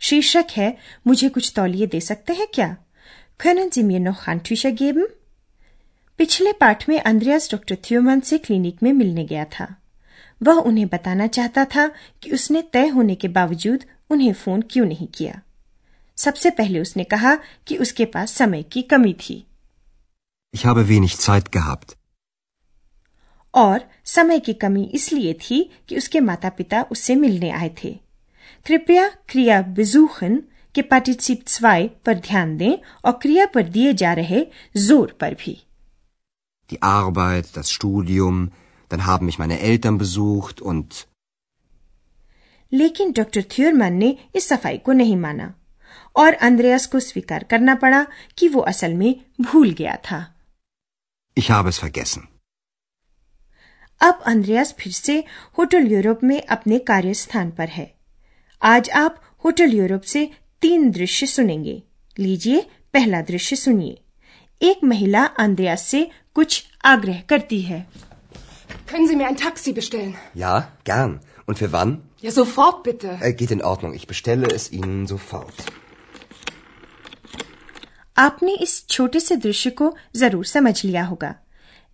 शीर्षक है मुझे कुछ तौलिए दे सकते हैं क्या? Können Sie mir noch Handtücher geben? पिछले पाठ में अंद्रयास डॉक्टर थ्यूमन से क्लिनिक में मिलने गया था। वह उन्हें बताना चाहता था कि उसने तय होने के बावजूद उन्हें फ़ोन क्यों नहीं किया। सबसे पहले उसने कहा कि उसके पास समय की कमी थी। Ich habe wenig Zeit gehabt. और समय की कमी इसलिए थी कि उसके माता पिता उससे मिलने आए थे। कृपया क्रिया besuchen के पार्टिसिप 2 पर ध्यान दें और क्रिया पर दिए जा रहे ज़ोर पर भी। Die Arbeit, das Studium, dann haben mich meine Eltern besucht und लेकिन डॉक्टर थ्योरमैन ने इस सफ़ाई को नहीं माना और अंद्रयास को स्वीकार करना पड़ा कि वो असल में भूल गया था। Ich habe es vergessen. अब अंद्रयास फिर से होटल यूरोप में अपने कार्य स्थान पर है। आज आप होटल यूरोप से तीन दृश्य सुनेंगे लीजिए पहला दृश्य सुनिए एक महिला अंद्रयास से कुछ आग्रह करती है Können Sie mir ein Taxi bestellen? Ja, gern. Und für wann? Ja, sofort bitte. Äh, geht in Ordnung. Ich bestelle es Ihnen sofort. आपने इस छोटे से दृश्य को ज़रूर समझ लिया होगा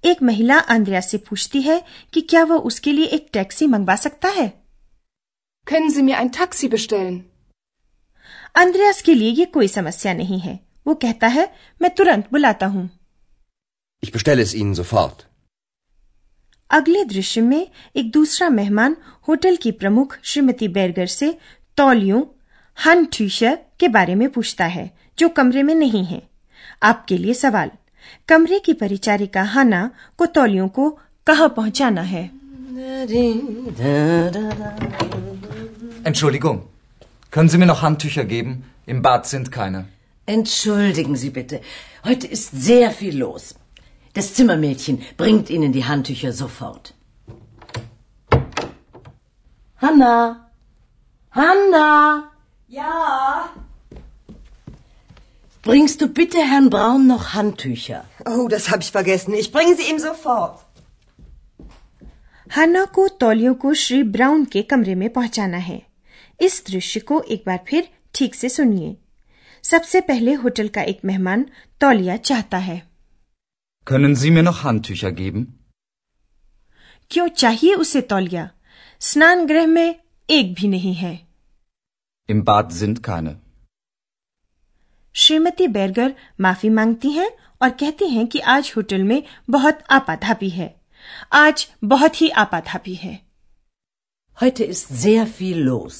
एक महिला अंद्रयास से पूछती है कि क्या वह उसके लिए एक टैक्सी मंगवा सकता है Können Sie mir ein Taxi bestellen? अंद्रयास के लिए ये कोई समस्या नहीं है। वो कहता है मैं तुरंत बुलाता हूँ। Ich bestelle es Ihnen sofort. अगले दृश्य में एक दूसरा मेहमान होटल की प्रमुख श्रीमती बेरगर से तौलियों हन के बारे में पूछता है जो कमरे में नहीं है। आपके लिए सवाल कमरे की परिचारिका हाना को तौलियों को कहाँ पहुंचाना है? Entschuldigung, können Sie mir noch Handtücher geben? Im Bad sind keine. Entschuldigen Sie bitte. Heute ist sehr viel los. Das Zimmermädchen bringt Ihnen die Handtücher sofort. Hanna! Hanna! Ja, Bringst du bitte Herrn Braun noch Handtücher? oh, das habe ich vergessen. Ich bringe sie ihm sofort. हाना को तौलियों को Shri brown के कमरे में पहुंचाना है इस दृश्य को एक बार फिर ठीक से सुनिए सबसे पहले होटल का एक मेहमान तौलिया चाहता है Können Sie mir noch Handtücher geben? क्यों चाहिए उसे तौलिया स्नान गृह में एक भी नहीं है Im Bad sind keine. Shrimati बैरगर माफ़ी मांगती हैं और कहती हैं कि आज होटल में बहुत आपाधापी है आज बहुत ही आपाधापी है Heute ist sehr viel los.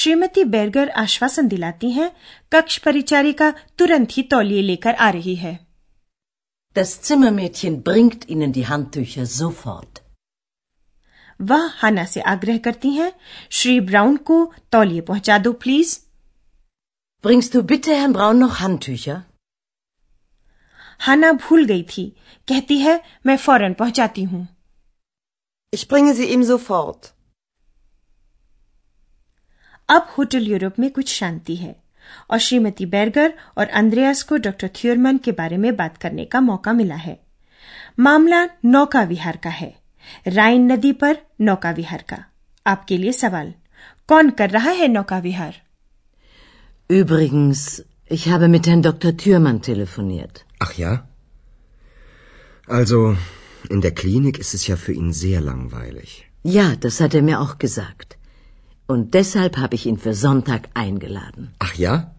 श्रीमती बेरगर आश्वासन दिलाती हैं कक्ष परिचारिका तुरंत ही तौलिए लेकर आ रही है Das Zimmermädchen bringt Ihnen die Handtücher sofort. वह हाना से आग्रह करती हैं श्री ब्राउन को तौलिए पहुँचा दो please Bringst du bitte Herrn Braun noch Handtücher? Hanna भूल गई थी कहती है मैं फ़ौरन पहुंचाती हूँ Ich bringe sie ihm sofort. अब होटल यूरोप में कुछ शांति है और श्रीमती बेरगर और अंद्रयास को डॉक्टर थ्योरमन के बारे में बात करने का मौका मिला है मामला नौका विहार का है राइन नदी पर नौका विहार का आपके लिए सवाल कौन कर रहा है नौका विहार Übrigens, ich habe mit Herrn Dr. Thürmann telefoniert. Ach ja? Also, in der Klinik ist es ja für ihn sehr langweilig. Ja, das hat er mir auch gesagt. Und deshalb habe ich ihn für Sonntag eingeladen. Ach ja?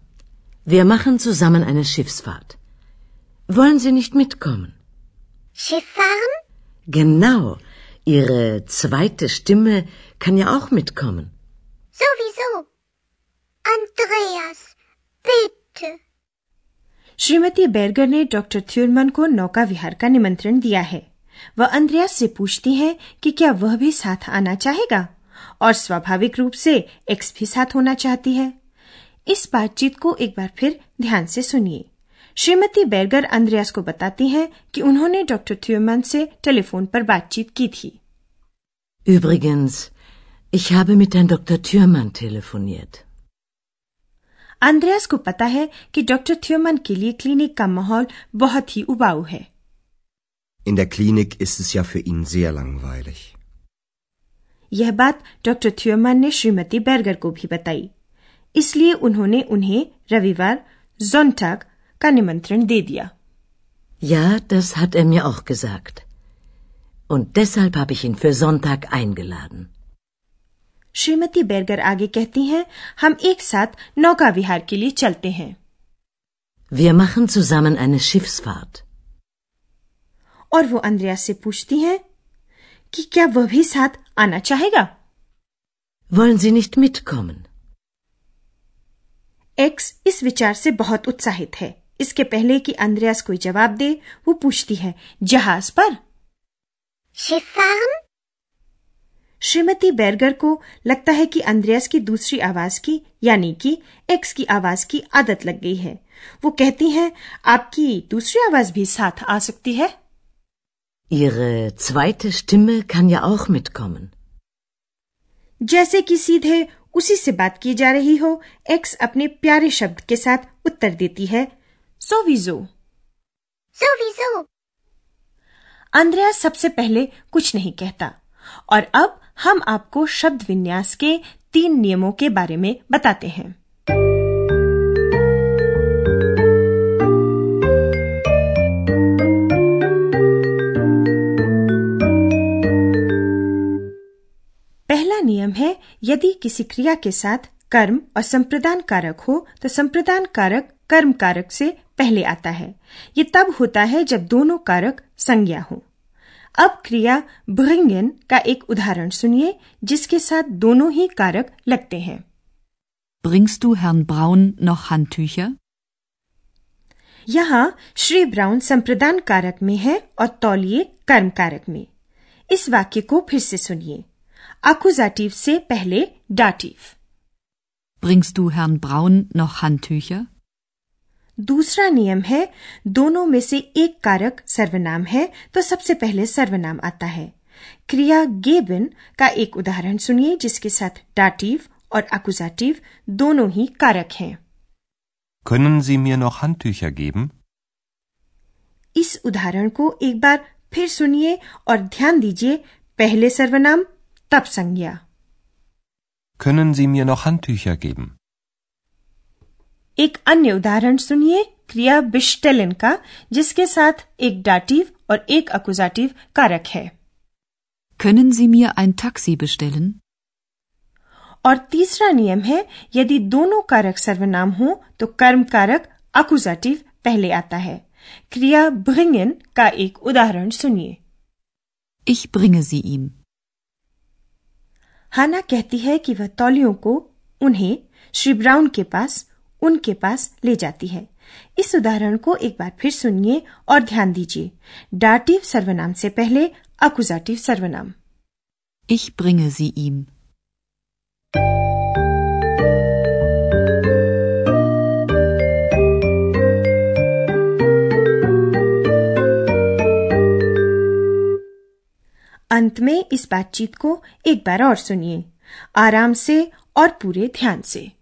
Wir machen zusammen eine Schiffsfahrt. Wollen Sie nicht mitkommen? Schiff fahren? Genau. Ihre zweite Stimme kann ja auch mitkommen. Sowieso. Andreas, bitte. Shrimati Berger ने doctor Thurman को नौका विहार का निमंत्रण दिया है वह अंद्रयास से पूछती हैं कि क्या वह भी साथ आना चाहेगा और स्वाभाविक रूप से एक्स भी साथ होना चाहती है इस बातचीत को एक बार फिर ध्यान से सुनिए श्रीमती बैरगर अंद्रयास को बताती हैं कि उन्होंने डॉक्टर थ्यूमन से टेलीफोन पर बातचीत की थी Übrigens, ich habe mit Herrn Dr. Thürmann telefoniert. अंद्रयास को पता है कि डॉक्टर थ्यूमन के लिए क्लिनिक का माहौल बहुत ही उबाऊ है In der Klinik ist es ja für ihn sehr langweilig. यह बात डॉक्टर थ्यूमन ने श्रीमती बेरगर को भी बताई इसलिए उन्होंने उन्हें रविवार जोनटाग का निमंत्रण दे दिया Ja, das hat er mir auch gesagt. Und deshalb habe ich ihn für Sonntag eingeladen. श्रीमती बेरगर आगे कहती हैं हम एक साथ नौका विहार के लिए चलते हैं Wir machen zusammen eine Schiffsfahrt. और वो अंद्रयास से पूछती हैं कि क्या वह भी साथ आना चाहेगा? Wollen Sie nicht mitkommen? एक्स इस विचार से बहुत उत्साहित है। इसके पहले कि अंद्रयास कोई जवाब दे वो पूछती है जहाज़ पर? श्रीमती बैरगर को लगता है कि अंद्रयास की दूसरी आवाज़ की यानी कि एक्स की आवाज़ की आदत लग गई है। वो कहती हैं आपकी दूसरी आवाज़ भी साथ आ सकती है? Ihre zweite Stimme kann ja auch mitkommen. जैसे कि सीधे उसी से बात की जा रही हो एक्स अपने प्यारे शब्द के साथ उत्तर देती है सोविजो Sowieso. अंद्रया सबसे पहले कुछ नहीं कहता और अब हम आपको शब्द विन्यास के तीन नियमों के बारे में बताते हैं पहला नियम है यदि किसी क्रिया के साथ कर्म और संप्रदान कारक हो तो संप्रदान कारक कर्म कारक से पहले आता है। ये तब होता है जब दोनों कारक संज्ञा हो। अब क्रिया bringen का एक उदाहरण सुनिए जिसके साथ दोनों ही कारक लगते हैं। Bringst du Herrn Braun noch Handtücher? यहाँ श्री ब्राउन संप्रदान कारक में है और तौलिए कर्म कारक में। इस वाक्य को फिर से सुनिए। अकुजाटिव से पहले डाटिव Bringst du Herrn Braun noch Handtücher? दूसरा नियम है दोनों में से एक कारक सर्वनाम है तो सबसे पहले सर्वनाम आता है क्रिया गेबिन का एक उदाहरण सुनिए जिसके साथ डाटिव और अकुजाटिव दोनों ही कारक हैं Können Sie mir noch Handtücher geben? इस उदाहरण को एक बार फिर सुनिए और ध्यान दीजिए पहले सर्वनाम तब संज्ञा Können Sie mir noch Handtücher geben? एक अन्य उदाहरण सुनिए क्रिया बिस्टेलिन का जिसके साथ एक डाटिव और एक अकुजाटिव कारक है Können Sie mir ein Taxi bestellen? और तीसरा नियम है यदि दोनों कारक सर्वनाम हो तो कर्म कारक अकुजाटिव पहले आता है क्रिया bringen का एक उदाहरण सुनिए Ich bringe sie ihm. हाना कहती है कि वह तौलियों को उन्हें श्री ब्राउन के पास, उनके पास ले जाती है। इस उदाहरण को एक बार फिर सुनिए और ध्यान दीजिए। डाटिव सर्वनाम से पहले अकुजाटिव सर्वनाम। Ich bringe sie ihm. अंत में इस बातचीत को एक बार और सुनिए। आराम से और पूरे ध्यान से।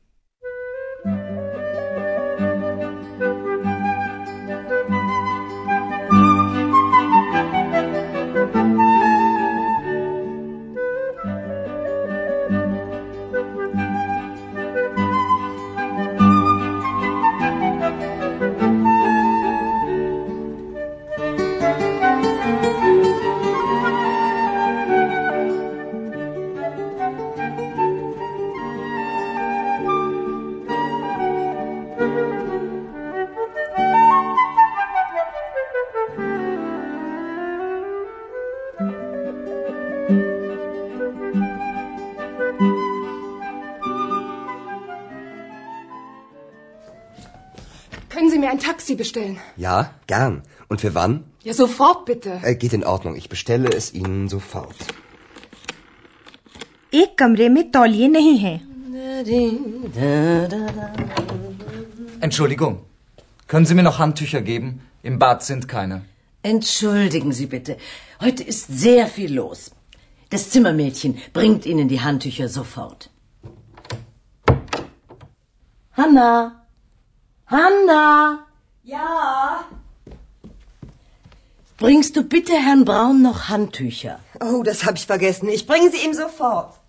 Taxi bestellen? Ja, gern. Und für wann? Ja, sofort bitte. Äh, geht in Ordnung. Ich bestelle es Ihnen sofort. एक कमरे में तौलिए नहीं हैं। Entschuldigung. Können Sie mir noch Handtücher geben? Im Bad sind keine. Entschuldigen Sie bitte. Heute ist sehr viel los. Das Zimmermädchen bringt Ihnen die Handtücher sofort. Hanna! Hanna! Ja. Bringst du bitte Herrn Braun noch Handtücher? Oh, das habe ich vergessen. Ich bringe sie ihm sofort.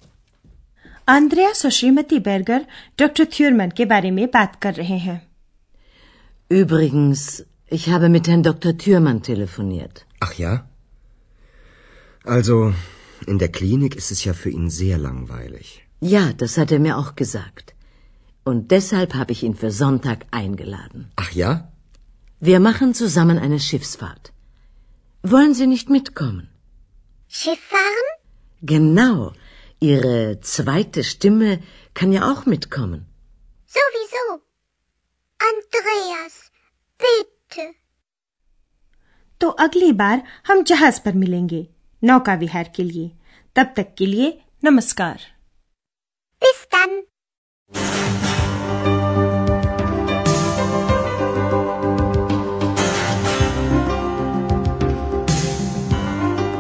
Andreas और Shrimati Berger doctor Thurman के बारे में बात कर रहे हैं Übrigens, ich habe mit Herrn Dr. Thürmann telefoniert. Ach ja? Also, in der Klinik ist es ja für ihn sehr langweilig. Ja, das hat er mir auch gesagt. Und deshalb habe ich ihn für Sonntag eingeladen. Ach ja? Wir machen zusammen eine Schiffsfahrt. Wollen Sie nicht mitkommen? Schiff fahren? Genau. Ihre zweite Stimme kann ja auch mitkommen. Sowieso. Andreas, bitte. तो अगली बार हम जहाज पर मिलेंगे नौका विहार के लिए तब तक के लिए नमस्कार Bis dann.